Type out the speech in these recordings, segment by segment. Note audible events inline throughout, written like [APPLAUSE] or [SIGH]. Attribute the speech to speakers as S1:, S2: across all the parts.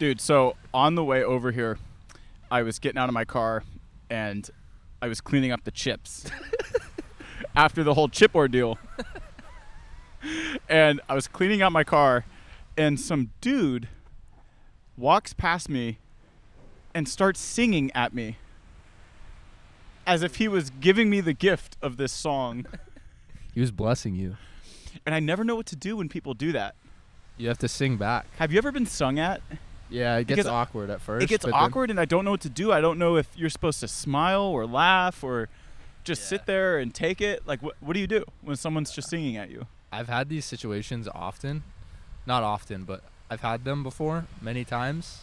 S1: Dude, so on the way over here, I was getting out of my car and I was cleaning up the chips [LAUGHS] after the whole chip ordeal. and I was cleaning out my car and some dude walks past me and starts singing at me as if he was giving me the gift of this song. [LAUGHS]
S2: He was blessing you.
S1: And I never know what to do when people do that.
S2: You have to sing back.
S1: Have you ever been sung at?
S2: Yeah, it gets
S1: Because
S2: awkward at first.
S1: it gets
S2: but then-
S1: awkward and I don't know what to do. I don't know if you're supposed to smile or laugh or just sit there and take it. Like what what do you do when someone's just singing at you?
S2: I've had these situations often. Not often, but I've had them before many times.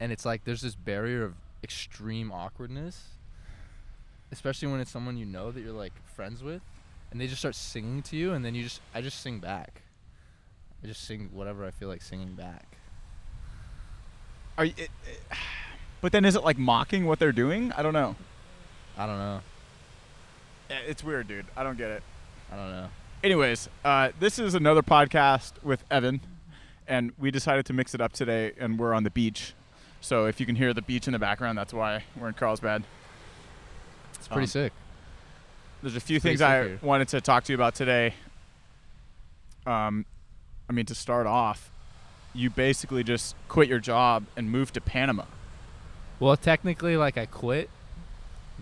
S2: And it's like there's this barrier of extreme awkwardness. Especially when it's someone you know that you're like friends with and they just start singing to you and then you just I just sing back. I just sing whatever I feel like singing back.
S1: Are you, it, [SIGHS] it- but then is it like mocking what they're doing? I don't know.
S2: I don't know.
S1: Eh, It's weird, dude. I don't get it.
S2: I don't know.
S1: Anyways, uh, this is another podcast with Evan, and we decided to mix it up today, and we're on the beach. So if you can hear the beach in the background, that's why we're in Carlsbad.
S2: It's pretty
S1: Um,
S2: sick.
S1: There's a few
S2: It's
S1: things I
S2: here.
S1: wanted to talk to you about today. Um, I mean, to start off, you basically just quit your job and moved to Panama.
S2: Well, technically, like I quit,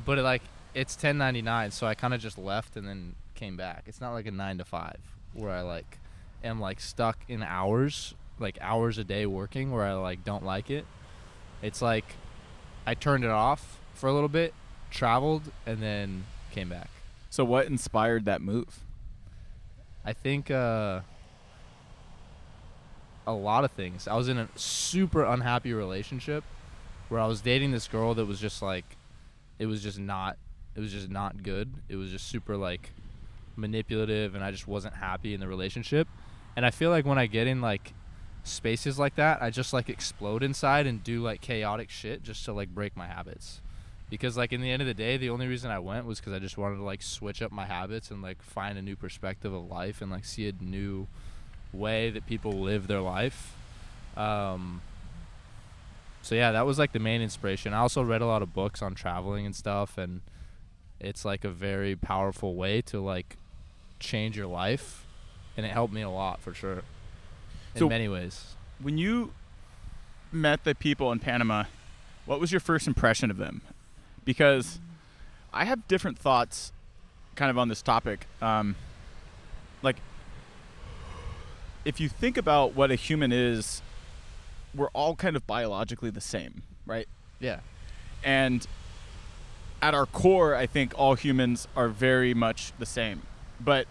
S2: but it, like it's 1099, so I kind of just left and then came back. It's not like a nine to five where I like am like stuck in hours, like hours a day working, where I like don't like it. It's like I turned it off for a little bit, traveled, and then came back.
S1: So what inspired that move?
S2: I think uh, a lot of things. I was in a super unhappy relationship where I was dating this girl that was just like, it was just not, it was just not good. It was just super like manipulative, and I just wasn't happy in the relationship. And I feel like when I get in like spaces like that, I just like explode inside and do like chaotic shit just to like break my habits. Because like in the end of the day, the only reason I went was because I just wanted to like switch up my habits and like find a new perspective of life and like see a new way that people live their life. Um, so yeah, that was like the main inspiration. I also read a lot of books on traveling and stuff, and it's like a very powerful way to like change your life, and it helped me a lot for sure. In
S1: So-
S2: many ways.
S1: When you met the people in Panama, what was your first impression of them? Because I have different thoughts kind of on this topic. Um, like, if you think about what a human is, we're all kind of biologically the same, right?
S2: Yeah.
S1: And at our core, I think all humans are very much the same. But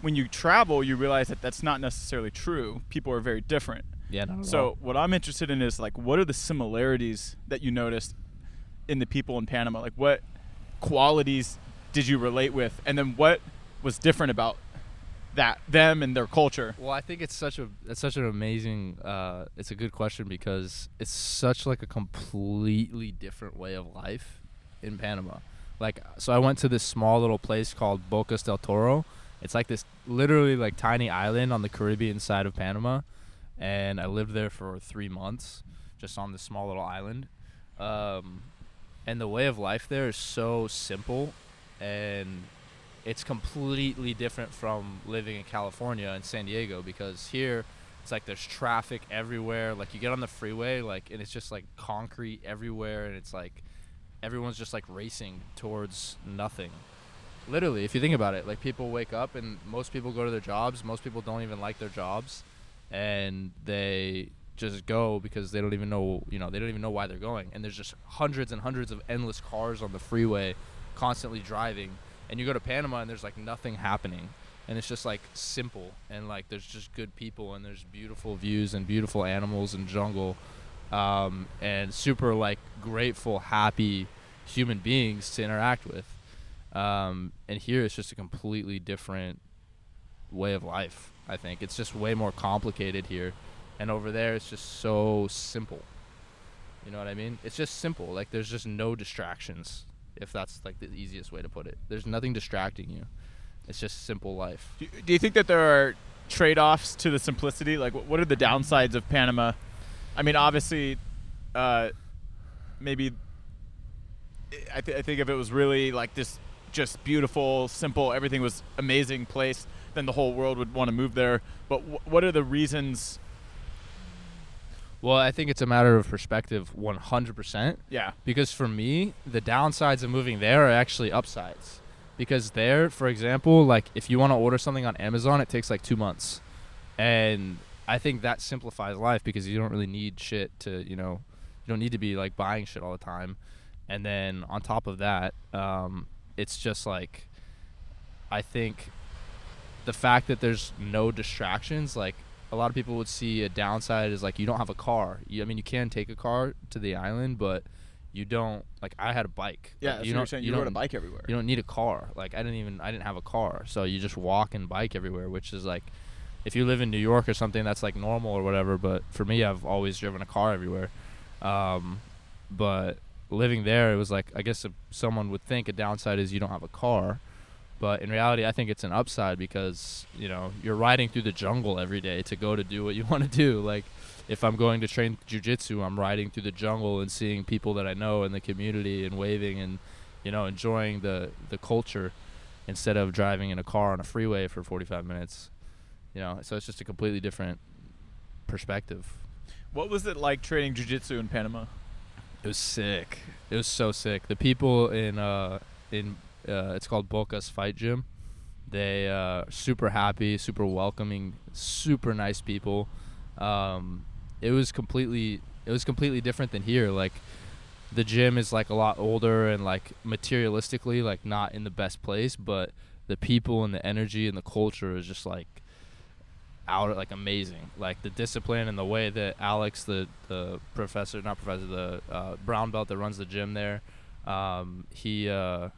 S1: when you travel, you realize that that's not necessarily true. People are very different.
S2: Yeah. At all.
S1: So what I'm interested in is like, what are the similarities that you noticed in the people in Panama? Like, what qualities did you relate with, and then what was different about that them and their culture?
S2: Well, I think it's such a it's such an amazing uh, it's a good question because it's such like a completely different way of life in Panama. Like so I went to this small little place called Bocas del Toro. It's like this literally like tiny island on the Caribbean side of Panama and I lived there for 3 months just on this small little island. Um, and the way of life there is so simple and it's completely different from living in California and San Diego because here it's like there's traffic everywhere. Like you get on the freeway, like and it's just like concrete everywhere, and it's like everyone's just like racing towards nothing. Literally, if you think about it, like people wake up and most people go to their jobs. Most people don't even like their jobs, and they just go because they don't even know, you know, they don't even know why they're going. And there's just hundreds and hundreds of endless cars on the freeway, constantly driving and you go to Panama and there's like nothing happening and it's just like simple and like there's just good people and there's beautiful views and beautiful animals and jungle um, and super like grateful happy human beings to interact with. Um, and here it's just a completely different way of life I think. It's just way more complicated here and over there it's just so simple. You know what I mean? It's just simple. Like there's just no distractions if that's like the easiest way to put it. There's nothing distracting you. It's just simple life.
S1: Do do you think that there are trade-offs to the simplicity? Like, what are the downsides of Panama I mean, obviously, uh, maybe I, th- I think if it was really like this, just beautiful, simple, everything was amazing place, then the whole world would want to move there. But what are the reasons?
S2: Well, I think it's a matter of perspective, 100%.
S1: Yeah,
S2: Because for me, the downsides of moving there are actually upsides. Because there, for example, like if you want to order something on Amazon, it takes like two months. And I think that simplifies life because you don't really need shit to, you know, you don't need to be like buying shit all the time. And then on top of that, um, it's just like, I think the fact that there's no distractions, like a lot of people would see a downside is like you don't have a car. You, I mean, you can take a car to the island, but you don't like. I had a bike.
S1: yeah.
S2: Like,
S1: that's
S2: you
S1: what you're
S2: don't.
S1: saying.
S2: You,
S1: You, rode a bike everywhere.
S2: You don't need a car. Like I didn't even. I didn't have a car, so you just walk and bike everywhere, which is like, if you live in New York or something, that's like normal or whatever. But for me, I've always driven a car everywhere. Um, but living there, it was like I guess if someone would think a downside is you don't have a car. But in reality, I think it's an upside because you know you're riding through the jungle every day to go to do what you [LAUGHS] want to do. Like if I'm going to train jujitsu, I'm riding through the jungle and seeing people that I know in the community and waving and you know enjoying the the culture instead of driving in a car on a freeway for 45 minutes. You know, so it's just a completely different perspective.
S1: What was it like training jujitsu in Panama?
S2: It was sick. It was so sick. The people in uh in uh it's called Bocas Fight Gym. They uh super happy, super welcoming, super nice people. Um it was completely it was completely different than here. Like the gym is like a lot older and like materialistically like not in the best place, but the people and the energy and the culture is just like out like amazing like the discipline and the way that alex the the professor not professor the uh, brown belt that runs the gym there um, he uh,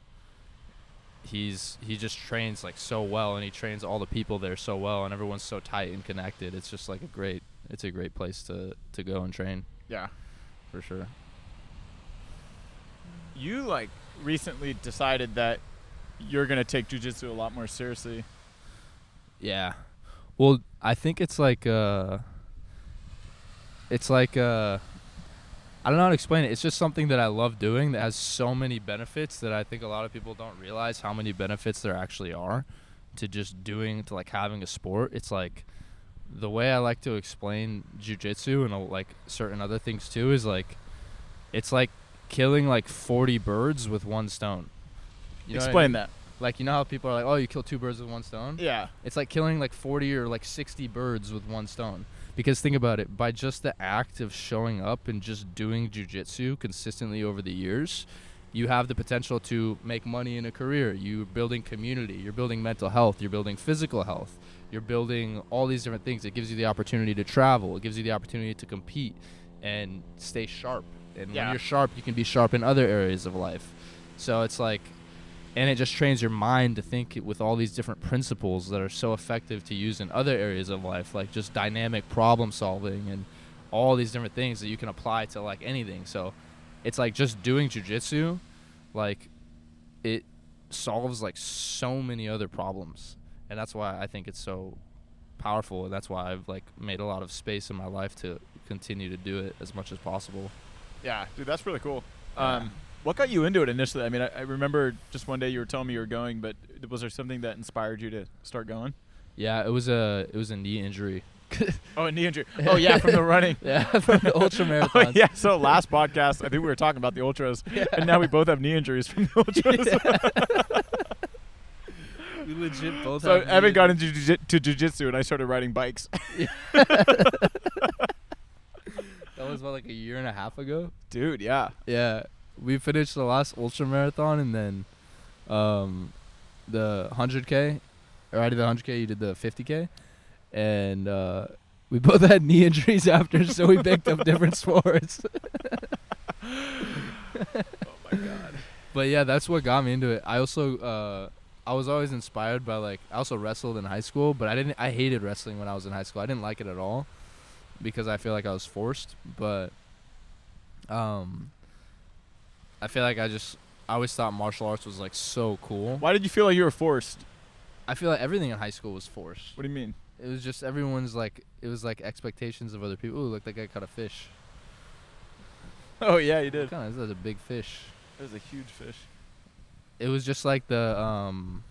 S2: he's he just trains like so well and he trains all the people there so well and everyone's so tight and connected it's just like a great it's a great place to to go and train
S1: Yeah.
S2: for sure
S1: You like recently decided that you're gonna take jujitsu a lot more seriously.
S2: Yeah. Well, I think it's like uh it's like uh I don't know how to explain it. It's just something that I love doing that has so many benefits that I think a lot of people don't realize how many benefits there actually are to just doing to like having a sport. It's like the way I like to explain jujitsu and uh, like certain other things too is like it's like killing like 40 birds with one stone. You know what I
S1: Explain
S2: mean?
S1: that.
S2: Like you know how people are like, "Oh, you kill two birds with one stone?"
S1: Yeah.
S2: It's like killing like 40 or like 60 birds with one stone. Because think about it, by just the act of showing up and just doing jujitsu consistently over the years, you have the potential to make money in a career. You're building community, you're building mental health, you're building physical health, you're building all these different things. It gives you the opportunity to travel, it gives you the opportunity to compete and stay sharp. And
S1: Yeah.
S2: when you're sharp, you can be sharp in other areas of life. So it's like and it just trains your mind to think with all these different principles that are so effective to use in other areas of life like just dynamic problem solving and all these different things that you can apply to like anything. So it's like just doing jujitsu like it solves like so many other problems. And that's why i think it's so powerful. And that's why i've like made a lot of space in my life to continue to do it as much as possible.
S1: Yeah, dude, that's really cool. Um, what got you into it initially? I mean, I, I remember just one day you were telling me you were going, but was there something that inspired you to start going?
S2: yeah it was a it was a knee injury [LAUGHS]
S1: Oh, a knee injury. [LAUGHS] Oh, yeah, from the running.
S2: yeah [LAUGHS] from the ultra
S1: Oh, yeah. So last podcast, I think we were talking about the ultras, and now we both have knee injuries from the ultras.
S2: We legit both.
S1: so
S2: have
S1: Evan got into jiu- to jujitsu, and I started riding bikes.
S2: That was about like a year and a half ago.
S1: Dude, yeah.
S2: Yeah, we finished the last ultra marathon and then, um, the hundred k, or I did the hundred k. You did the fifty k, and uh, we [LAUGHS] both had knee injuries after, so we picked up different [LAUGHS] sports.
S1: Oh my god.
S2: But yeah, that's what got me into it. I also uh I was always inspired by like I also wrestled in high school, but I didn't I hated wrestling when I was in high school. I didn't like it at all because I feel like I was forced, but um I feel like I just I always thought martial arts was like so cool.
S1: Why did you feel like you were forced?
S2: I feel like everything in high school was forced.
S1: What do you mean?
S2: It was just everyone's like it was like expectations of other people. Ooh, look, that guy caught a fish. [LAUGHS]
S1: Oh yeah, you did.
S2: Kind of, that's a big fish.
S1: It was a huge fish.
S2: It was just like the um,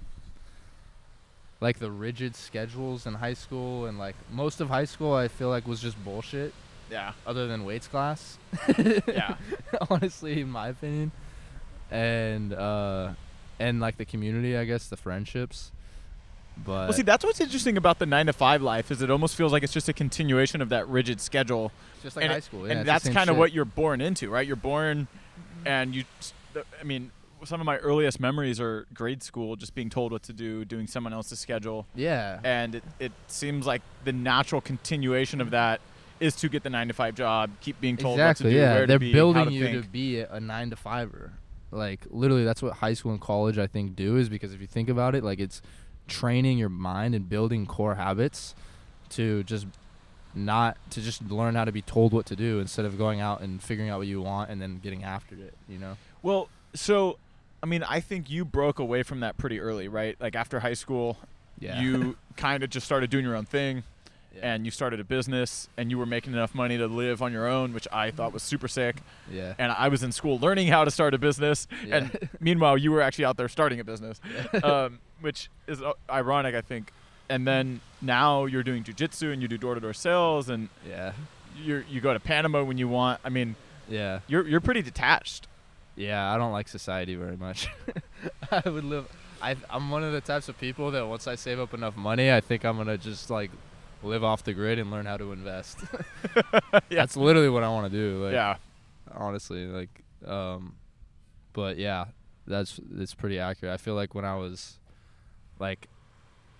S2: like the rigid schedules in high school and like most of high school. I feel like was just bullshit.
S1: Yeah.
S2: Other than weights class.
S1: Yeah. [LAUGHS]
S2: honestly, in my opinion, and uh, and like the community, I guess the friendships. But
S1: Well, see, that's what's interesting about the nine to five life is it almost feels like it's just a continuation of that rigid schedule,
S2: just like
S1: and
S2: high
S1: it-
S2: school, yeah,
S1: and that's kind of what you're born into, right? You're born, and you. I mean, some of my earliest memories are grade school, just being told what to do, doing someone else's schedule,
S2: Yeah,
S1: and it, it seems like the natural continuation of that is to get the nine to five job, keep being told
S2: exactly.
S1: what to do,
S2: yeah,
S1: where
S2: they're
S1: to be,
S2: building
S1: to
S2: you
S1: think.
S2: to be a, a nine to fiver. Like literally, that's what high school and college I think do is because if you think about it, like it's training your mind and building core habits to just not to just learn how to be told what to do instead of going out and figuring out what you want and then getting after it. You know.
S1: Well, so I mean, I think you broke away from that pretty early, right? Like after high school,
S2: Yeah.
S1: you [LAUGHS] kind of just started doing your own thing
S2: yeah.
S1: and you started a business and you were making enough money to live on your own, which I thought was super sick.
S2: yeah.
S1: And I was in school learning how to start a business.
S2: Yeah.
S1: And [LAUGHS] meanwhile, you were actually out there starting a business, [LAUGHS] um, which is uh, ironic, I think. And then now you're doing jujitsu and you do door to door sales and
S2: yeah.
S1: you you go to Panama when you want. I mean,
S2: Yeah.
S1: you're you're pretty detached.
S2: Yeah, I don't like society very much. [LAUGHS] I would live. I, I'm one of the types of people that once I save up enough money, I think I'm gonna just like live off the grid and learn how to invest. [LAUGHS] [LAUGHS] That's literally what I want to do. Like,
S1: yeah.
S2: honestly, like, um, but yeah, that's it's pretty accurate. I feel like when I was like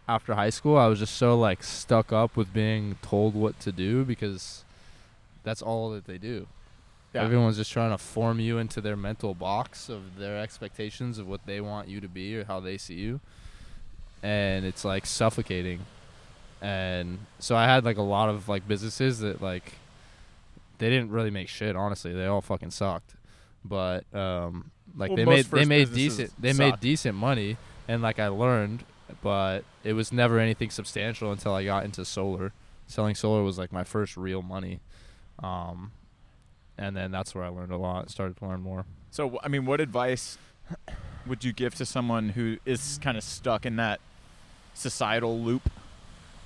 S2: after high school, I was just so like stuck up with being told what to do because that's all that they do.
S1: Yeah.
S2: Everyone's just trying to form you into their mental box of their expectations of what they want you to be or how they see you. And it's like suffocating. And so I had like a lot of like businesses that like they didn't really make shit, honestly. They all fucking sucked. But um like
S1: Well,
S2: they made they made decent they made decent money and like I learned, but it was never anything substantial until I got into solar. Selling solar was like my first real money. Um and then that's where I learned a lot, started to learn more.
S1: So, I mean, what advice would you give to someone who is kind of stuck in that societal loop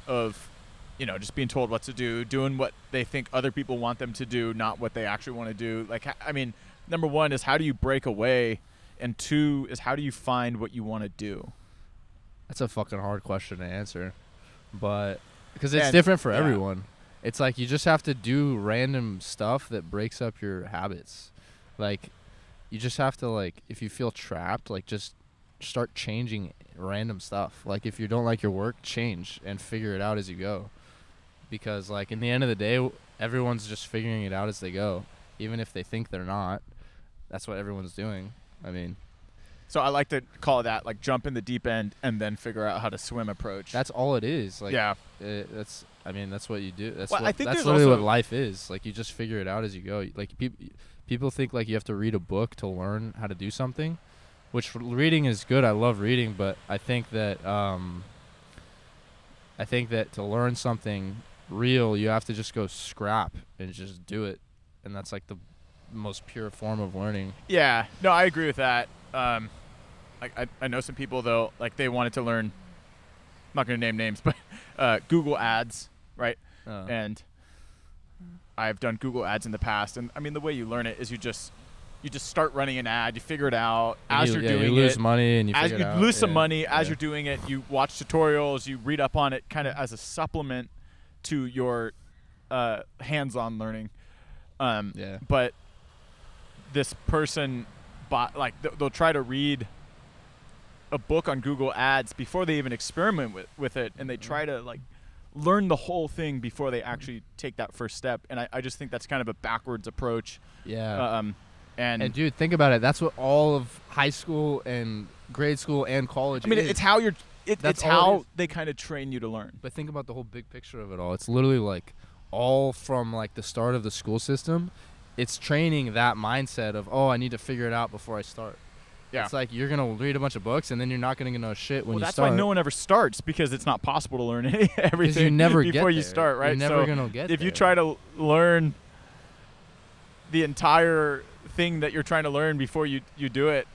S1: of, you know, just being told what to do, doing what they think other people want them to do, not what they actually want to do? Like, i mean, number one is how do you break away? And two is how do you find what you want to do?
S2: That's a fucking hard question to answer, but because it's
S1: And-
S2: different for
S1: yeah.
S2: everyone. It's like you just have to do random stuff that breaks up your habits. Like you just have to like if you feel trapped, like just start changing random stuff. Like if you don't like your work, change and figure it out as you go. Because like in the end of the day, everyone's just figuring it out as they go, even if they think they're not. That's what everyone's doing. I mean,
S1: So I like to call that like jump in the deep end and then figure out how to swim approach.
S2: that's all it is. Like
S1: yeah.
S2: It, that's I mean that's what you do. That's
S1: Well,
S2: what,
S1: I think
S2: that's literally what life is. Like you just figure it out as you go. Like people people think like you have to read a book to learn how to do something, which reading is good. I love reading, but I think that um I think that to learn something real, you have to just go scrap and just do it. And that's like the most pure form of learning.
S1: Yeah, no, I agree with that. Um, like I, I know some people though, like they wanted to learn. I'm not going to name names, [LAUGHS] but uh, Google Ads, right?
S2: Uh,
S1: And I've done Google Ads in the past, and I mean the way you learn it is you just you just start running an ad, you figure it out as
S2: you,
S1: are
S2: yeah,
S1: doing it.
S2: you lose
S1: it.
S2: money and you
S1: as you
S2: it out.
S1: lose some
S2: Yeah,
S1: money as
S2: yeah.
S1: you're doing it, you watch tutorials, you read up on it, kind of as a supplement to your uh, hands-on learning. Um,
S2: Yeah.
S1: but this person bought like th- they'll try to read a book on Google Ads before they even experiment with, with it and they try to like learn the whole thing before they actually take that first step and I, I just think that's kind of a backwards approach
S2: Yeah.
S1: um, and,
S2: And dude, think about it. That's what all of high school and grade school and college.
S1: I mean
S2: is.
S1: it's how you're it,
S2: That's
S1: it's
S2: all it
S1: they kind of train you to learn
S2: But think about the whole big picture of it all. It's literally like all from like the start of the school system. It's training that mindset of oh, I need to figure it out before I start.
S1: Yeah.
S2: It's like you're gonna read a bunch of books and then you're not gonna know shit when
S1: well,
S2: you
S1: that's
S2: start.
S1: That's why no one ever starts because it's not possible to learn [LAUGHS] any, everything
S2: you never [LAUGHS] get
S1: before you start, right?
S2: You're never
S1: so
S2: gonna get
S1: if you try to learn the entire thing that you're trying to learn before you you do it,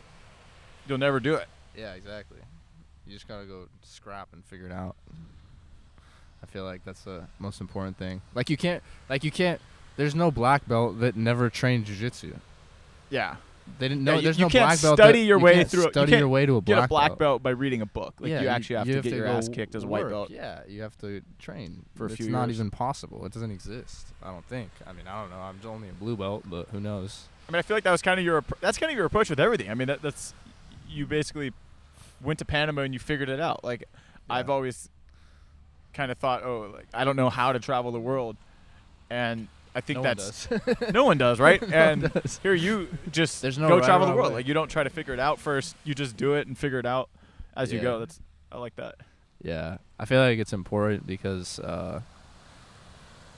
S1: you'll never do it.
S2: Yeah, exactly. You just gotta go scrap and figure it out. I feel like that's the most important thing. Like you can't, like you can't. There's no black belt that never trained jujitsu.
S1: Yeah.
S2: They didn't
S1: Yeah,
S2: know.
S1: you-
S2: there's
S1: you
S2: no
S1: can't
S2: black belt.
S1: study
S2: that-
S1: your
S2: you
S1: way
S2: can't
S1: through it. You
S2: Study your way to a black, Get
S1: a black belt. by reading a book. Like
S2: yeah,
S1: you actually have, to get your ass kicked as a white belt.
S2: Yeah, you have to train
S1: For a
S2: it's
S1: few
S2: not
S1: years.
S2: even possible. It doesn't exist. I don't think. I mean, I don't know. I'm only a blue belt, but who knows?
S1: I mean, I feel like that was kind of your that's kind of your approach with everything. I mean, that, that's you basically went to Panama and you figured it out. Like I've always kind of thought, oh, like I don't know how to travel the world, and I think
S2: no one
S1: that's
S2: does. [LAUGHS]
S1: no one does, right? [LAUGHS]
S2: No
S1: and
S2: does.
S1: here you just
S2: There's no
S1: go
S2: right
S1: travel the world.
S2: way.
S1: Like you don't try to figure it out first. You just do it and figure it out as you go. That's I like that.
S2: Yeah, I feel like it's important because uh,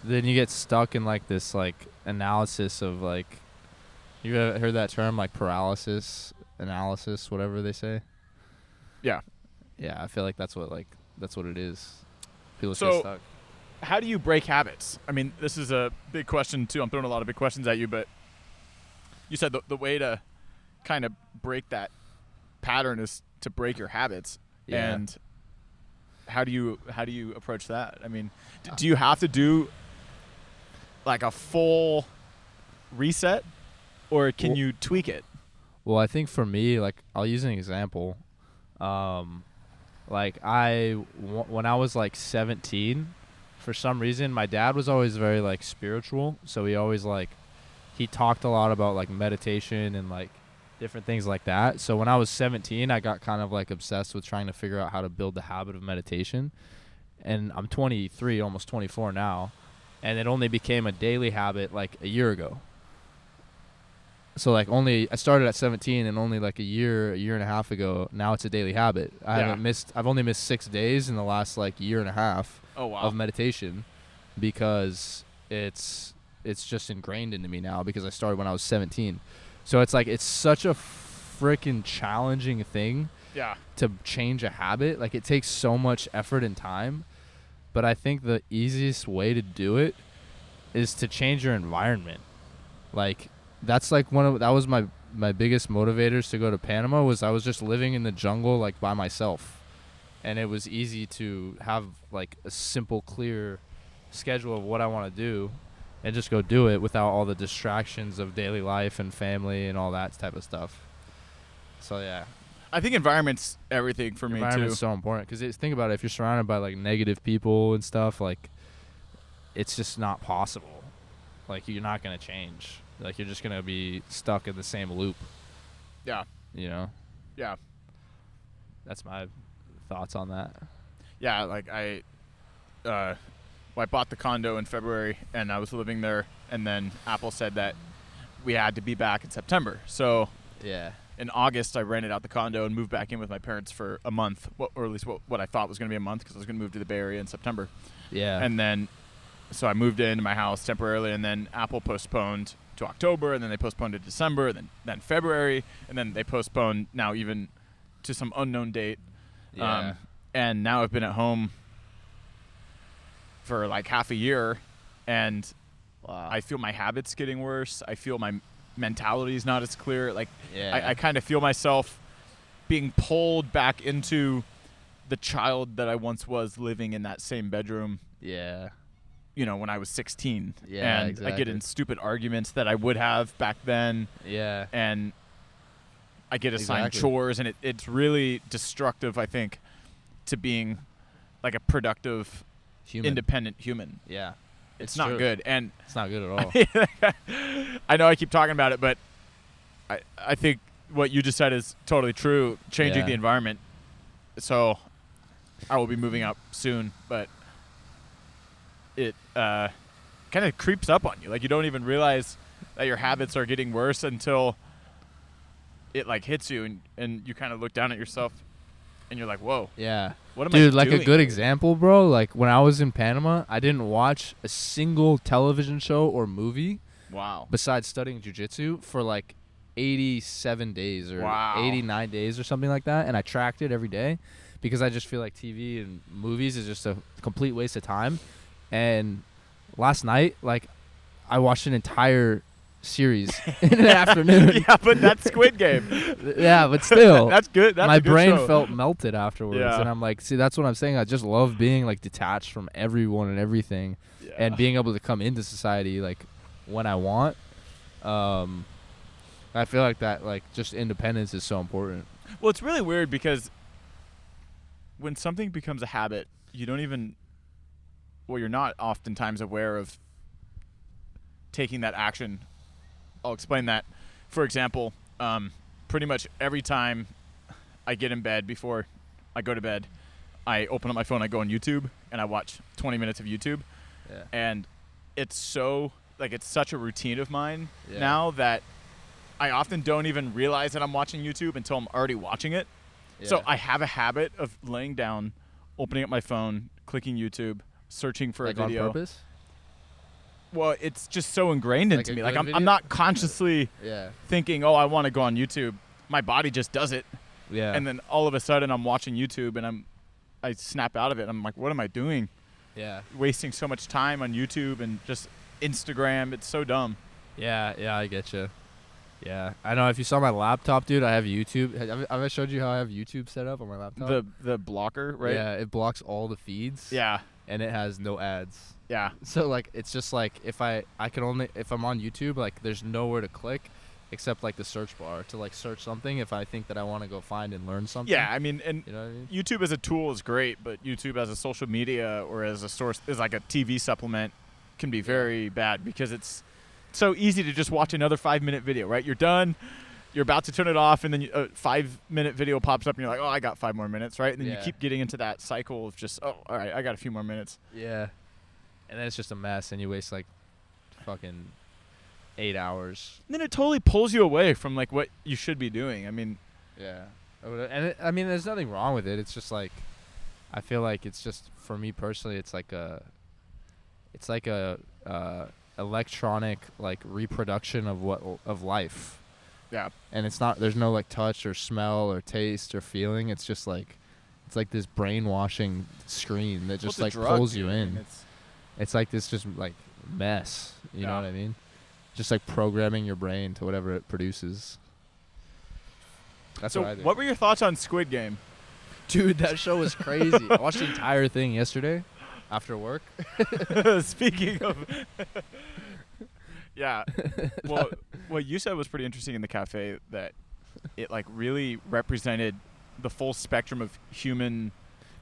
S2: then you get stuck in like this like analysis of like you ever heard that term like paralysis analysis, whatever they say.
S1: Yeah.
S2: Yeah, I feel like that's what like that's what it is. People
S1: So-
S2: get stuck.
S1: how do you break habits? I mean, this is a big question too. I'm throwing a lot of big questions at you, but you said the, the way to kind of break that pattern is to break your habits.
S2: Yeah.
S1: And how do you how do you approach that? I mean, d- do you have to do like a full reset, or can
S2: Well-
S1: you tweak it?
S2: Well, I think for me, like I'll use an example. Um, like I, w- when I was like 17, for some reason, my dad was always very like spiritual. So he always like, he talked a lot about like meditation and like different things like that. So when I was 17, I got kind of like obsessed with trying to figure out how to build the habit of meditation. And I'm 23, almost 24 now, and it only became a daily habit like a year ago so like only I started at 17 and only like a year, a year and a half ago, now it's a daily habit. I
S1: Yeah.
S2: haven't missed I've only missed 6 days in the last like year and a half
S1: Oh wow!
S2: of meditation because it's it's just ingrained into me now because I started when I was 17. So it's like it's such a freaking challenging thing
S1: yeah,
S2: to change a habit. Like it takes so much effort and time. But I think the easiest way to do it is to change your environment. Like that's like one of that was my my biggest motivators to go to Panama was I was just living in the jungle like by myself. And it was easy to have like a simple clear schedule of what I want to do and just go do it without all the distractions of daily life and family and all that type of stuff. So yeah,
S1: I think environment's everything for me too.
S2: environment's so important because think about it if you're surrounded by like negative people and stuff like it's just not possible like you're not going to change like you're just going to be stuck in the same loop
S1: Yeah,
S2: you know
S1: yeah.
S2: that's my thoughts on that
S1: yeah, like I, uh, well, I bought the condo in February and I was living there, and then Apple said that we had to be back in September. So
S2: yeah
S1: in August, I rented out the condo and moved back in with my parents for a month, or at least what, what I thought was going to be a month because I was going to move to the Bay Area in September.
S2: yeah
S1: And then, so I moved into my house temporarily, and then Apple postponed to October, and then they postponed to December, and then then February, and then they postponed now even to some unknown date.
S2: yeah
S1: Um, and now I've been at home for like half a year, and
S2: wow
S1: I feel my habits getting worse. I feel my mentality is not as clear. Like
S2: yeah
S1: I, I kind of feel myself being pulled back into the child that I once was living in that same bedroom.
S2: yeah
S1: You know, when I was 16,
S2: Yeah,
S1: and I get in stupid arguments that I would have back then,
S2: yeah
S1: and I get assigned
S2: Exactly.
S1: chores, and it, it's really destructive. I think to being like a productive,
S2: human
S1: independent human.
S2: yeah
S1: It's, not
S2: true.
S1: good, and
S2: it's not good at [LAUGHS] all
S1: I know I keep talking about it, but I I think what you just said is totally true. Changing
S2: Yeah.
S1: the environment. So I will be moving out soon, but it uh, kind of creeps up on you. Like you don't even realize that your habits are getting worse until it like hits you, and, and you kind of look down at yourself, and you're like, "Whoa,
S2: yeah
S1: what am
S2: Dude,
S1: I Dude,
S2: like
S1: doing?"
S2: a good example, bro. Like when I was in Panama, I didn't watch a single television show or movie
S1: Wow.
S2: besides studying jujitsu for like 87 days or
S1: Wow.
S2: 89 days or something like that, and I tracked it every day because I just feel like TV and movies is just a complete waste of time. And last night, like, I watched an entire series [LAUGHS] [LAUGHS] in an afternoon.
S1: yeah, but that's Squid Game. [LAUGHS]
S2: yeah, but still,
S1: that's good. That's
S2: my
S1: good
S2: brain
S1: show.
S2: felt melted afterwards,
S1: Yeah.
S2: and I'm like, see, that's what I'm saying. I just love being like detached from everyone and everything,
S1: Yeah.
S2: and being able to come into society like when I want. Um, I feel like that, like, just independence is so important.
S1: Well, it's really weird because when something becomes a habit, you don't even, well, you're not oftentimes aware of taking that action. I'll explain that. For example, um, pretty much every time I get in bed before I go to bed, I open up my phone, I go on YouTube, and I watch 20 minutes of YouTube.
S2: Yeah.
S1: And it's so, like, it's such a routine of mine
S2: Yeah.
S1: now that I often don't even realize that I'm watching YouTube until I'm already watching it. Yeah. So I have a habit of laying down, opening up my phone, clicking YouTube, searching for
S2: like
S1: a
S2: on
S1: video.
S2: purpose.
S1: Well, it's just so ingrained
S2: Like
S1: into me. Like I'm,
S2: video?
S1: I'm not consciously [LAUGHS]
S2: Yeah.
S1: thinking, "Oh, I want to go on YouTube." My body just does it,
S2: Yeah.
S1: and then all of a sudden I'm watching YouTube and I'm, I snap out of it. I'm like, "What am I doing?
S2: yeah.
S1: Wasting so much time on YouTube and just Instagram. It's so dumb."
S2: Yeah. Yeah. I get you. Yeah. I know. If you saw my laptop, dude, I have YouTube. Have, have I showed you how I have YouTube set up on my laptop?
S1: The the blocker, right?
S2: Yeah. It blocks all the feeds.
S1: Yeah.
S2: And it has no ads.
S1: Yeah. [LAUGHS]
S2: So like it's just like if I I can only if I'm on YouTube like there's nowhere to click except like the search bar to like search something if I think that I want to go find and learn something.
S1: Yeah. I mean, and
S2: You know what I mean?
S1: YouTube as a tool is great, but YouTube as a social media or as a source is like a TV supplement can be very bad because it's so easy to just watch another five minute video, right? You're done, you're about to turn it off, and then a five minute video pops up, and you're like, oh, I got five more minutes, right? And then you keep getting into that cycle of just, oh, all right, I got a few more minutes.
S2: Yeah. And then it's just a mess and you waste like fucking 8 hours.
S1: And then it totally pulls you away from like what you should be doing. I mean,
S2: Yeah. And it, I mean there's nothing wrong with it. It's just like I feel like it's just for me personally it's like a it's like a uh electronic like reproduction of what of life.
S1: Yeah,
S2: and it's not there's no like touch or smell or taste or feeling. It's just like it's like this brainwashing screen that just
S1: Well,
S2: like
S1: drug,
S2: pulls you. In.
S1: It's,
S2: it's like this just like mess. You know what i mean? Just like programming your brain to whatever it produces. That's
S1: so,
S2: what I
S1: what, were your thoughts on Squid Game?
S2: dude that show was crazy. [LAUGHS] I watched the entire thing yesterday after work. [LAUGHS]
S1: Speaking of, [LAUGHS] yeah. [LAUGHS] Well, what you said was pretty interesting in the cafe that it like really represented the full spectrum of human.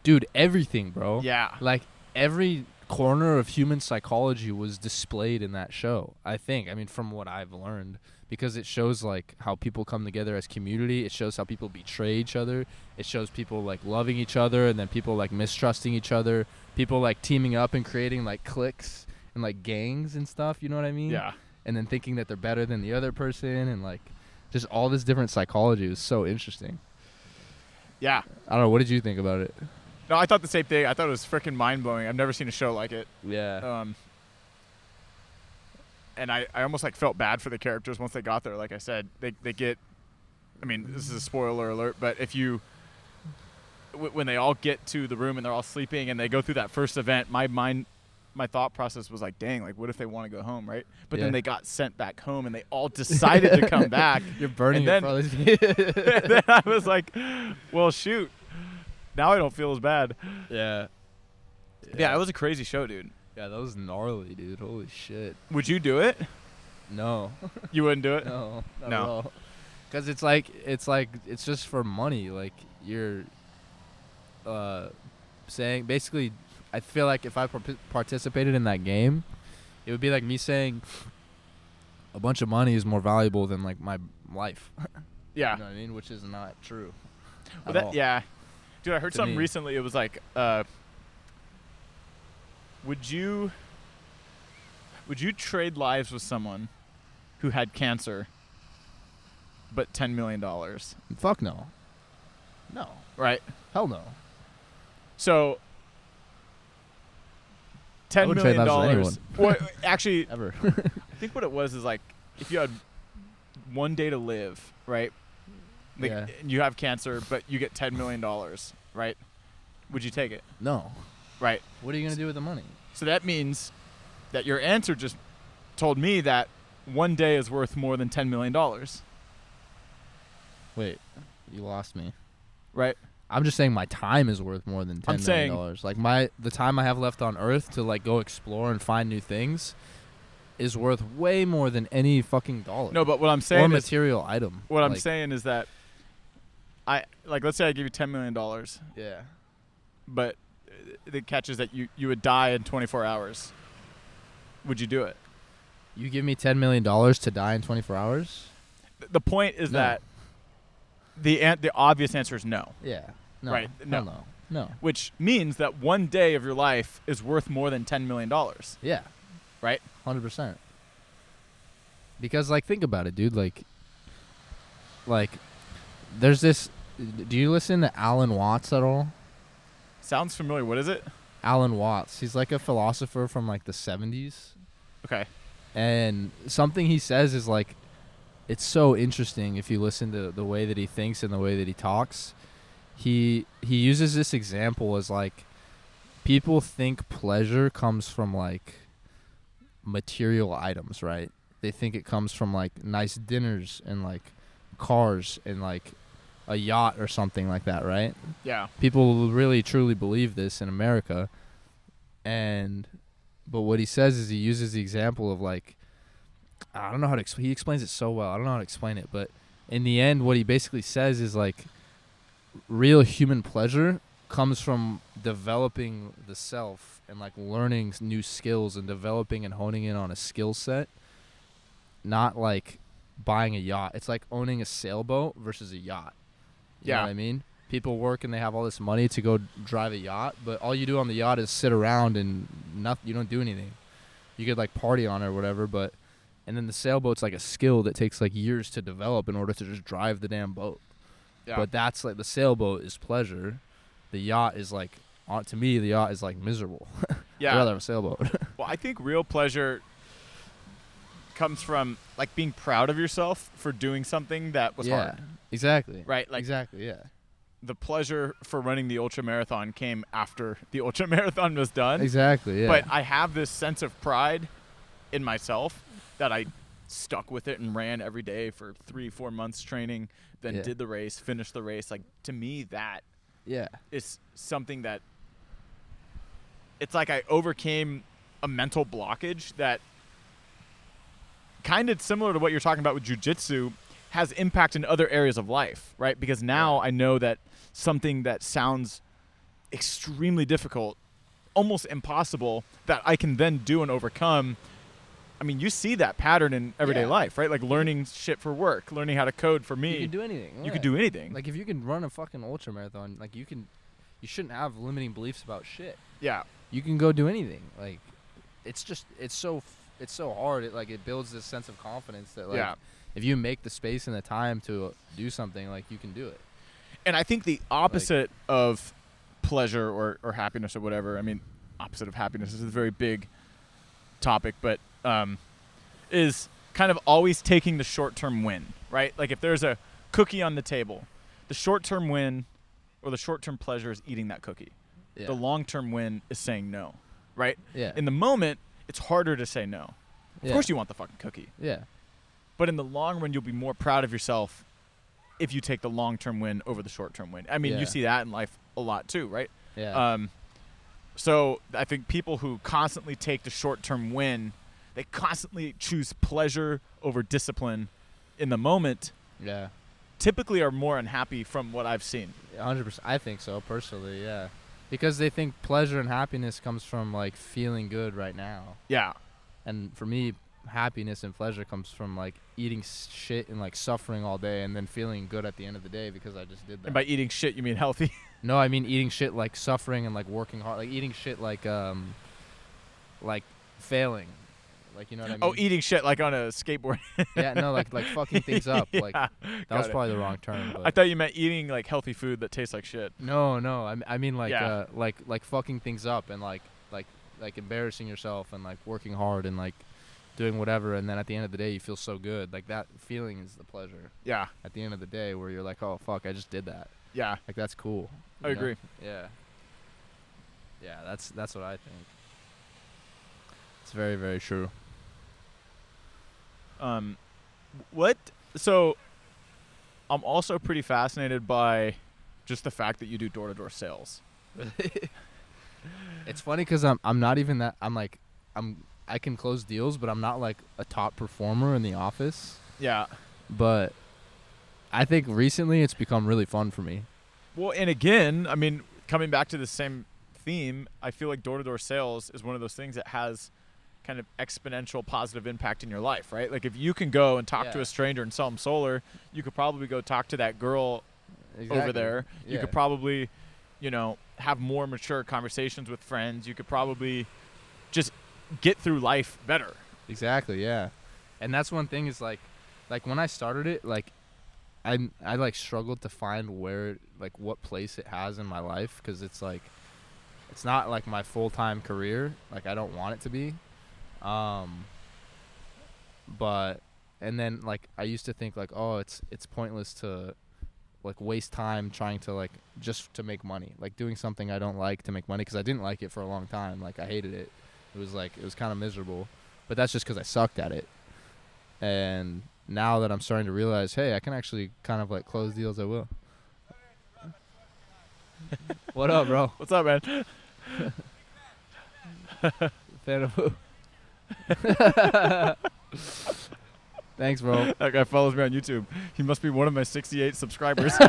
S2: dude everything bro
S1: Yeah.
S2: like every corner of human psychology was displayed in that show i think i mean from what i've learned because it shows like how people come together as community it shows how people betray each other it shows people like loving each other and then people like mistrusting each other people like teaming up and creating like cliques and like gangs and stuff you know what i mean
S1: Yeah.
S2: And then thinking that they're better than the other person and like just all this different psychology was so interesting
S1: Yeah.
S2: i don't know what did you think about it
S1: No, I thought the same thing. I thought it was freaking mind blowing. I've never seen a show like it.
S2: yeah
S1: Um, and I, I almost like felt bad for the characters once they got there. Like I said, they they get. I mean, this is a spoiler alert, but if you w- when they all get to the room and they're all sleeping and they go through that first event, my mind, my thought process was like, dang, like what if they want to go home, right? But
S2: Yeah.
S1: then they got sent back home and they all decided to come back. [LAUGHS]
S2: You're burning
S1: And then- [LAUGHS] and then I was like, well, shoot. Now I don't feel as bad.
S2: Yeah.
S1: Yeah, it was a crazy show, dude.
S2: Yeah, that was gnarly, dude. Holy shit.
S1: Would you do it?
S2: No.
S1: You wouldn't do it? [LAUGHS]
S2: no. Not
S1: No.
S2: At all. Cuz it's like it's like it's just for money. Like you're uh saying basically I feel like if I par- participated in that game, it would be like me saying a bunch of money is more valuable than like my life. [LAUGHS] [LAUGHS]
S1: Yeah.
S2: You know what I mean? Which is not true.
S1: Well,
S2: at
S1: that,
S2: all.
S1: yeah, dude. I heard
S2: To
S1: something
S2: me.
S1: recently. It was like, uh, would you, would you trade lives with someone who had cancer, but ten million dollars?
S2: Fuck no. No.
S1: Right.
S2: Hell no.
S1: So. Ten
S2: trade
S1: million dollars. Well, [LAUGHS] actually,
S2: Ever. [LAUGHS]
S1: I think what it was is like if you had one day to live, right? Like,
S2: Yeah.
S1: and you have cancer, but you get ten million dollars, right? Would you take it?
S2: No.
S1: Right.
S2: What are you gonna do with the money?
S1: So that means that your answer just told me that one day is worth more than ten million dollars,
S2: Wait, you lost me.
S1: right?
S2: I'm just saying my time is worth more than ten
S1: I'm
S2: million
S1: saying-
S2: dollars. Like my the time I have left on Earth to like go explore and find new things is worth way more than any fucking dollar.
S1: No, but what I'm
S2: or
S1: saying is,
S2: material item.
S1: what I'm saying is that I like let's say I give you ten million dollars,
S2: Yeah.
S1: but the catch is that you you would die in 24 hours. Would you do it?
S2: You give me ten million dollars to die in 24 hours?
S1: The point is
S2: No.
S1: that the an- the obvious answer is no,
S2: Yeah. No.
S1: Right,
S2: No.
S1: no.
S2: No. No.
S1: which means that one day of your life is worth more than 10 million dollars,
S2: Yeah.
S1: right?
S2: Hundred percent. Because like think about it, dude. Like, like, there's this. Do you listen to Alan Watts at all?
S1: Sounds familiar. What is it?
S2: Alan Watts. He's like a philosopher from like the '70s,
S1: Okay.
S2: and something he says is like, it's so interesting if you listen to the way that he thinks and the way that he talks. He he uses this example as like, people think pleasure comes from like material items, right? They think it comes from like nice dinners and like cars and like a yacht or something like that, right?
S1: Yeah.
S2: People really truly believe this in America. And but what he says is he uses the example of like I don't know how to explain he explains it so well. I don't know how to explain it, but in the end what he basically says is like real human pleasure comes from developing the self and like learning new skills and developing and honing in on a skill set not like buying a yacht it's like owning a sailboat versus a yacht you know
S1: Yeah.
S2: what i mean people work and they have all this money to go drive a yacht but all you do on the yacht is sit around and nothing you don't do anything you could like party on it or whatever but and then the sailboat's like a skill that takes like years to develop in order to just drive the damn boat
S1: Yeah.
S2: but that's like the sailboat is pleasure. The yacht is like, on to me, the yacht is like miserable. [LAUGHS] I'd
S1: yeah.
S2: rather have a sailboat. [LAUGHS]
S1: Well, I think real pleasure comes from like being proud of yourself for doing something that was
S2: yeah,
S1: hard.
S2: exactly.
S1: Right? Like
S2: exactly. Yeah.
S1: the pleasure for running the ultra marathon came after [LAUGHS] the ultra marathon was done.
S2: Exactly. Yeah.
S1: But I have this sense of pride in myself that I stuck with it and ran every day for three, four months training, then
S2: Yeah.
S1: did the race, finished the race. Like to me, that
S2: yeah.
S1: is something that it's like I overcame a mental blockage that kind of similar to what you're talking about with jujitsu has impact in other areas of life, right? Because now I know that something that sounds extremely difficult, almost impossible, that I can then do and overcome. I mean, you see that pattern in everyday
S2: Yeah.
S1: life, right? Like learning shit for work, learning how to code for me.
S2: You can do anything.
S1: You
S2: yeah.
S1: could do anything.
S2: Like if you can run a fucking ultra marathon, like you can, you shouldn't have limiting beliefs about shit.
S1: yeah.
S2: You can go do anything. Like, it's just it's so it's so hard. It like it builds this sense of confidence that like
S1: yeah.
S2: if you make the space and the time to uh, do something, like you can do it.
S1: And I think the opposite of pleasure or, or happiness or whatever, I mean, opposite of happiness is a very big topic, but um, is kind of always taking the short term win, right? Like if there's a cookie on the table, the short term win or the short term pleasure is eating that cookie.
S2: Yeah.
S1: The long term win is saying no, right?
S2: yeah.
S1: In the moment, it's harder to say no. Of
S2: yeah.
S1: course, you want the fucking cookie.
S2: Yeah.
S1: But in the long run, you'll be more proud of yourself if you take the long term win over the short term win. I mean,
S2: Yeah.
S1: you see that in life a lot too, right?
S2: Yeah.
S1: Um, so I think people who constantly take the short term win, they constantly choose pleasure over discipline in the moment,
S2: yeah.
S1: typically are more unhappy from what I've seen.
S2: hundred percent. I think so personally. Yeah, because they think pleasure and happiness comes from like feeling good right now,
S1: Yeah.
S2: and for me, happiness and pleasure comes from like eating shit and like suffering all day and then feeling good at the end of the day because I just did that.
S1: And by eating shit, you mean healthy. [LAUGHS]
S2: no, I mean eating shit like suffering and like working hard, like eating shit like um, like failing, like you know what I mean?
S1: oh, eating shit like on a skateboard. [LAUGHS]
S2: yeah, no, like like fucking [LAUGHS] things up. Like
S1: Yeah,
S2: that was
S1: it.
S2: probably the wrong term. But
S1: I thought you meant eating like healthy food that tastes like shit.
S2: No, no. I mean like
S1: Yeah.
S2: uh, like like fucking things up and like like like embarrassing yourself and like working hard and like doing whatever, and then at the end of the day, you feel so good. Like that feeling is the pleasure.
S1: Yeah.
S2: At the end of the day, where you're like, oh fuck, I just did that.
S1: Yeah.
S2: Like that's cool.
S1: I
S2: you know?
S1: agree.
S2: Yeah. Yeah, that's that's what I think. It's very very true.
S1: Um, what? So, I'm also pretty fascinated by just the fact that you do door to door sales. [LAUGHS]
S2: It's funny because I'm I'm not even that I'm like I'm I can close deals, but I'm not like a top performer in the office.
S1: Yeah.
S2: But I think recently it's become really fun for me.
S1: Well, and again, I mean, coming back to the same theme, I feel like door to door sales is one of those things that has kind of exponential positive impact in your life, right? Like if you can go and talk to a stranger and sell them solar, you could probably go talk to that girl over there. You
S2: Yeah.
S1: could probably, you know, have more mature conversations with friends. You could probably just get through life better.
S2: Exactly, yeah. And that's one thing is like like when I started it, like I I like struggled to find where like what place it has in my life cuz it's like it's not like my full-time career. Like I don't want it to be. Um but and then like I used to think like oh it's it's pointless to like waste time trying to like just to make money. Like doing something I don't like to make money cuz I didn't like it for a long time. Like I hated it. It was like it was kind of miserable but that's just because I sucked at it. And now that I'm starting to realize, hey, I can actually kind of like close deals. I will. [LAUGHS] what up, bro?
S1: What's up, man? [LAUGHS]
S2: Fan of who? [LAUGHS] Thanks, bro.
S1: That guy follows me on YouTube. He must be one of my 68 subscribers. [LAUGHS]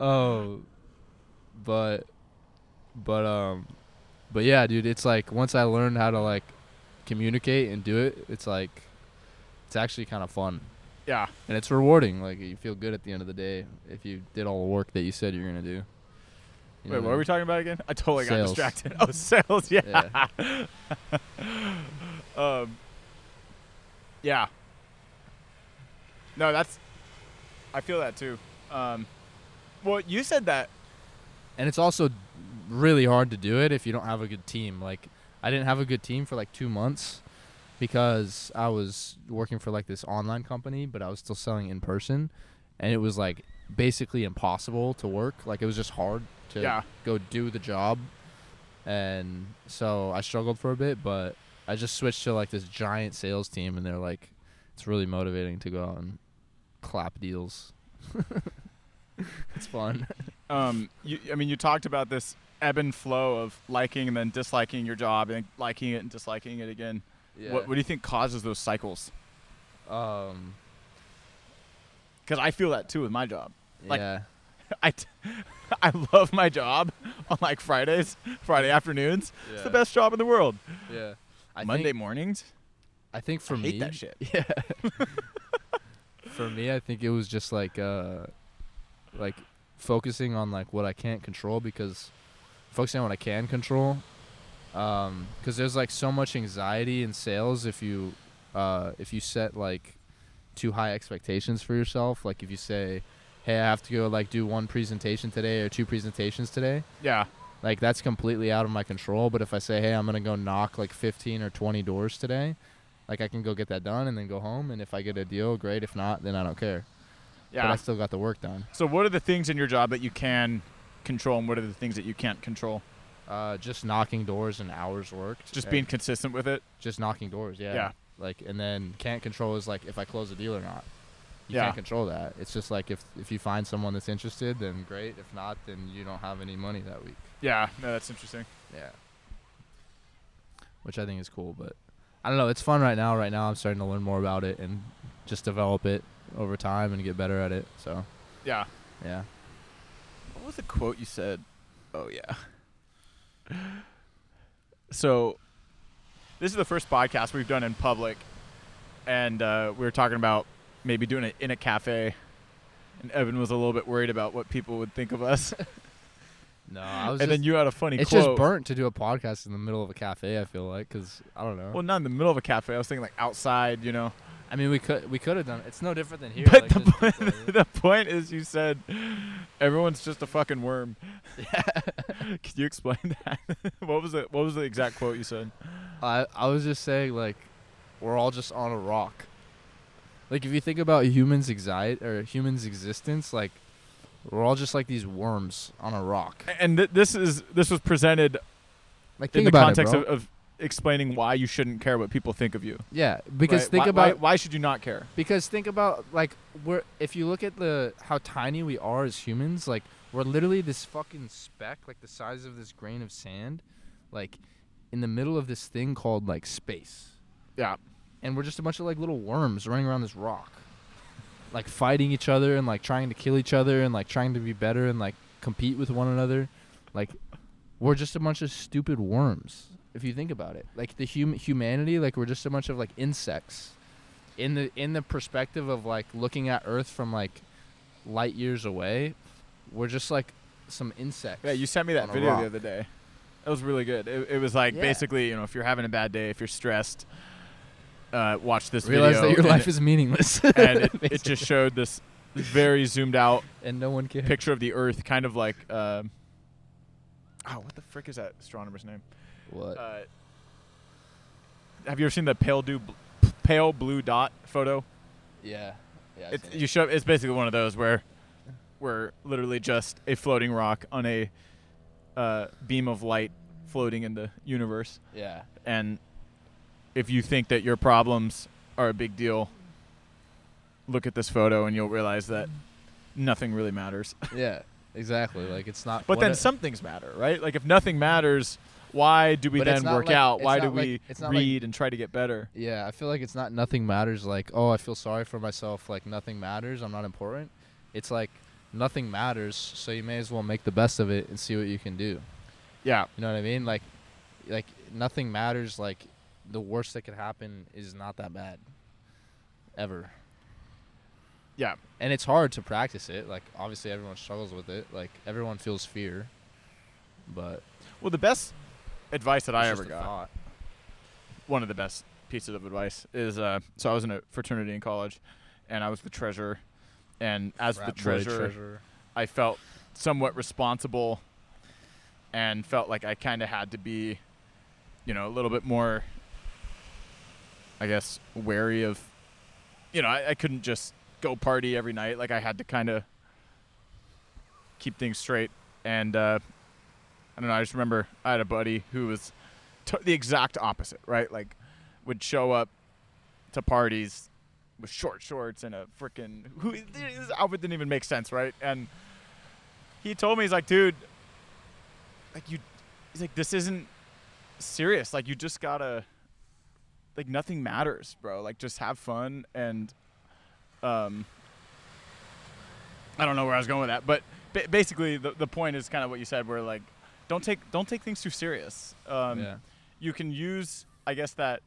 S2: oh, but, but um, but yeah, dude, it's like once I learned how to like communicate and do it, it's like it's actually kind of fun.
S1: yeah.
S2: and it's rewarding. Like you feel good at the end of the day if you did all the work that you said you're gonna do.
S1: Wait, what are we talking about again? I totally got distracted. [LAUGHS] Oh, sales. Yeah.
S2: Yeah. [LAUGHS]
S1: um. Yeah. No, that's. I feel that too. Um. Well, you said that.
S2: And it's also really hard to do it if you don't have a good team. Like I didn't have a good team for like two months because I was working for like this online company, but I was still selling in person, and it was like basically impossible to work. Like it was just hard to
S1: Yeah.
S2: go do the job, and so I struggled for a bit, but I just switched to like this giant sales team, and they're like, it's really motivating to go out and clap deals. [LAUGHS] it's fun. [LAUGHS]
S1: Um. You. I mean, you talked about this ebb and flow of liking and then disliking your job and liking it and disliking it again. What What do you think causes those cycles?
S2: Um.
S1: Because I feel that too with my job. Like,
S2: yeah. [LAUGHS]
S1: I, t- [LAUGHS] I love my job on like Fridays, Friday afternoons. It's the best job in the world.
S2: Yeah. I
S1: Monday
S2: Think,
S1: mornings.
S2: I think for
S1: I
S2: me.
S1: hate that shit. [LAUGHS]
S2: Yeah. for me, I think it was just like uh, like focusing on like what I can't control because focusing on what I can control. Um, because there's like so much anxiety in sales if you uh if you set like too high expectations for yourself. Like if you say, "Hey, I have to go like do one presentation today or two presentations today."
S1: Yeah.
S2: like that's completely out of my control but if i say hey i'm gonna go knock like 15 or 20 doors today like i can go get that done and then go home and if i get a deal great if not then i don't care
S1: Yeah.
S2: but i still got the work done
S1: So, what are the things in your job that you can control, and what are the things that you can't control?
S2: uh, just knocking doors and hours worked
S1: Just being consistent with it.
S2: just knocking doors yeah
S1: Yeah.
S2: Like and then can't control is like if i close a deal or not you
S1: Yeah.
S2: can't control that it's just like if if you find someone that's interested then great if not then you don't have any money that week
S1: Yeah. No, that's interesting.
S2: Yeah. Which I think is cool, but I don't know. It's fun right now. Right now, I'm starting to learn more about it and just develop it over time and get better at it. So,
S1: Yeah.
S2: yeah.
S1: What was the quote you said? Oh yeah. [LAUGHS] So, this is the first podcast we've done in public, and uh, we were talking about maybe doing it in a cafe. And Evan was a little bit worried about what people would think of us. [LAUGHS]
S2: No, I was.
S1: and
S2: just,
S1: then you had a funny
S2: it's
S1: quote.
S2: just burnt to do a podcast in the middle of a cafe. I feel like because I don't know.
S1: Well, not in the middle of a cafe. I was thinking like outside, you know.
S2: I mean, we could we could have done. It's no different than here.
S1: But
S2: like,
S1: the point,
S2: people- [LAUGHS]
S1: the point is, you said everyone's just a fucking worm. [LAUGHS] Can you explain that? what was the What was the exact quote you said?
S2: I I was just saying like we're all just on a rock. Like if you think about humans' anxiety or humans' existence, like we're all just like these worms on a rock.
S1: And th- this is this was presented
S2: Like
S1: in the context
S2: it,
S1: of, of explaining why you shouldn't care what people think of you.
S2: yeah, because
S1: right?
S2: think
S1: Why-
S2: about
S1: why, why should you not care?
S2: because think about like we're if you look at the how tiny we are as humans, like we're literally this fucking speck, like the size of this grain of sand, like in the middle of this thing called like space.
S1: Yeah.
S2: and we're just a bunch of like little worms running around this rock like fighting each other and like trying to kill each other and like trying to be better and like compete with one another like we're just a bunch of stupid worms if you think about it like the hum- humanity like we're just a bunch of like insects in the in the perspective of like looking at earth from like light years away we're just like some insects
S1: Yeah, you sent me that video the other day. That was really good. It, it was like
S2: Yeah.
S1: basically, you know, if you're having a bad day, if you're stressed, uh, watch this
S2: realize
S1: video.
S2: that your life
S1: it,
S2: is meaningless [LAUGHS]
S1: and it, [LAUGHS] it just showed this very zoomed out
S2: and no one cares
S1: picture of the Earth, kind of like, um oh, what the frick is that astronomer's name?
S2: what
S1: Uh, have you ever seen the pale blue, pale blue dot photo?
S2: yeah yeah
S1: It's you show. It's basically one of those where we're literally just a floating rock on a uh, beam of light floating in the universe.
S2: yeah
S1: And if you think that your problems are a big deal, look at this photo and you'll realize that nothing really matters. [LAUGHS]
S2: Yeah, exactly. Like it's not.
S1: but then some things matter, right? Like if nothing matters, why do we
S2: But
S1: then work
S2: like-
S1: out? Why do
S2: like-
S1: we
S2: it's like-
S1: read and try to get better?
S2: Yeah, I feel like it's not nothing matters. Like oh, I feel sorry for myself. Like nothing matters. I'm not important. It's like nothing matters. So you may as well make the best of it and see what you can do.
S1: Yeah.
S2: You know what I mean? Like, like nothing matters. Like the worst that could happen is not that bad. Ever.
S1: Yeah.
S2: And it's hard to practice it. Like obviously everyone struggles with it. Like everyone feels fear. But
S1: Well, the best advice that I ever got.
S2: thought.
S1: one of the best pieces of advice is uh, so I was in a fraternity in college, and I was the treasurer, and as
S2: Frat
S1: the treasurer,
S2: treasurer.
S1: I felt somewhat responsible, and felt like I kind of had to be, you know, a little bit more. I guess wary of, you know, I, I couldn't just go party every night. Like I had to kind of keep things straight, and uh, I don't know. I just remember I had a buddy who was t- the exact opposite, right? Like, would show up to parties with short shorts and a freaking who his outfit didn't even make sense, right? And he told me he's like, dude, like you, he's like, this isn't serious. Like you just gotta, like nothing matters, bro. Like just have fun and, um, I don't know where I was going with that, but ba- basically the the point is kind of what you said, where like, don't take don't take things too serious. Um,
S2: yeah.
S1: you can use i guess that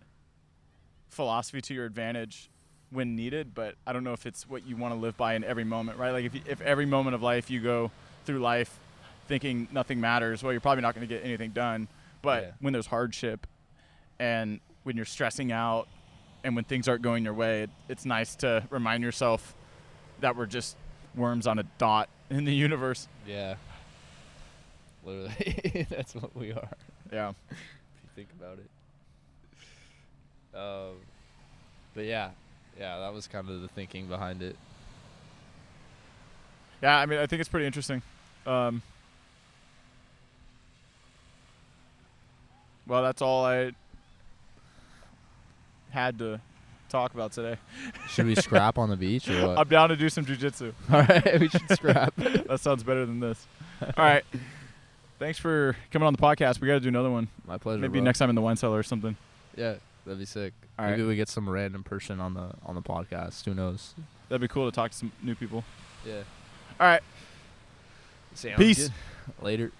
S1: philosophy to your advantage when needed but i don't know if it's what you want to live by in every moment right like if, you, if every moment of life you go through life thinking nothing matters well you're probably not going to get anything done but
S2: Yeah.
S1: when there's hardship and when you're stressing out and when things aren't going your way it, it's nice to remind yourself that we're just worms on a dot in the universe
S2: Yeah. Literally, [LAUGHS] that's what we are.
S1: yeah
S2: If you think about it. Um, but yeah, yeah, that was kind of the thinking behind it.
S1: Yeah, I mean, I think it's pretty interesting. Um, well, that's all I had to talk about today.
S2: Should we [LAUGHS] scrap on the beach or what?
S1: I'm down to do some jujitsu. [LAUGHS]
S2: All right, we should scrap. [LAUGHS]
S1: that sounds better than this. All right. Thanks for coming on the podcast. We got to do another one.
S2: My pleasure.
S1: Maybe
S2: bro.
S1: next time in the wine cellar or something.
S2: Yeah, that'd be sick.
S1: All
S2: Maybe
S1: right.
S2: we get some random person on the on the podcast. Who knows?
S1: That'd be cool to talk to some new people.
S2: Yeah.
S1: All right.
S2: Sounds
S1: Peace.
S2: good. Later.